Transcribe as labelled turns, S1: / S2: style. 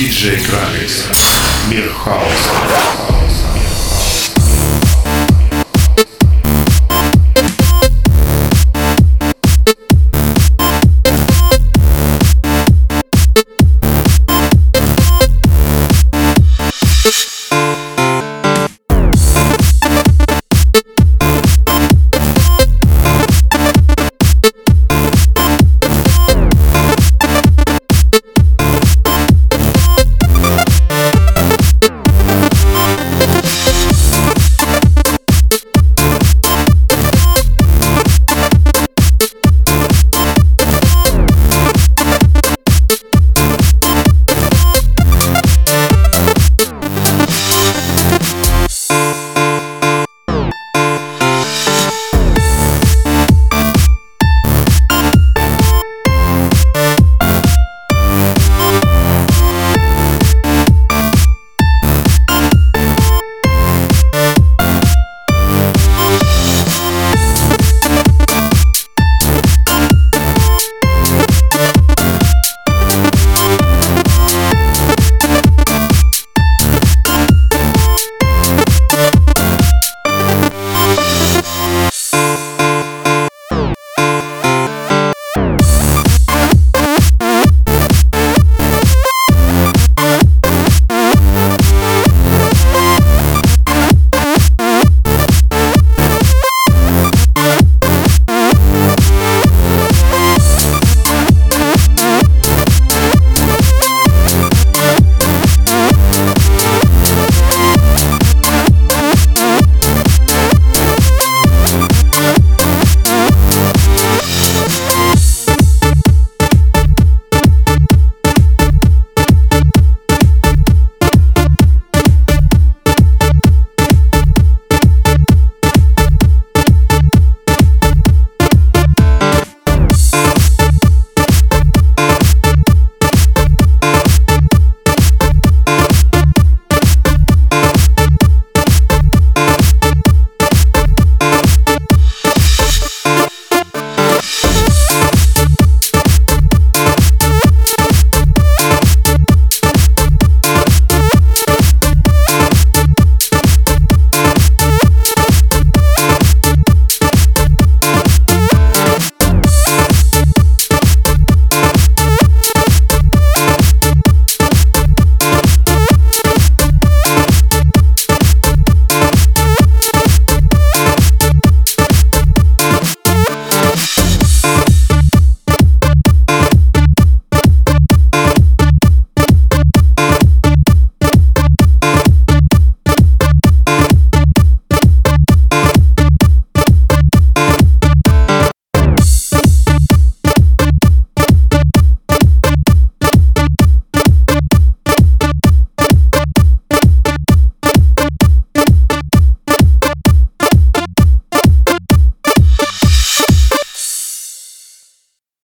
S1: Диджей Гравикс. Мир хаоса.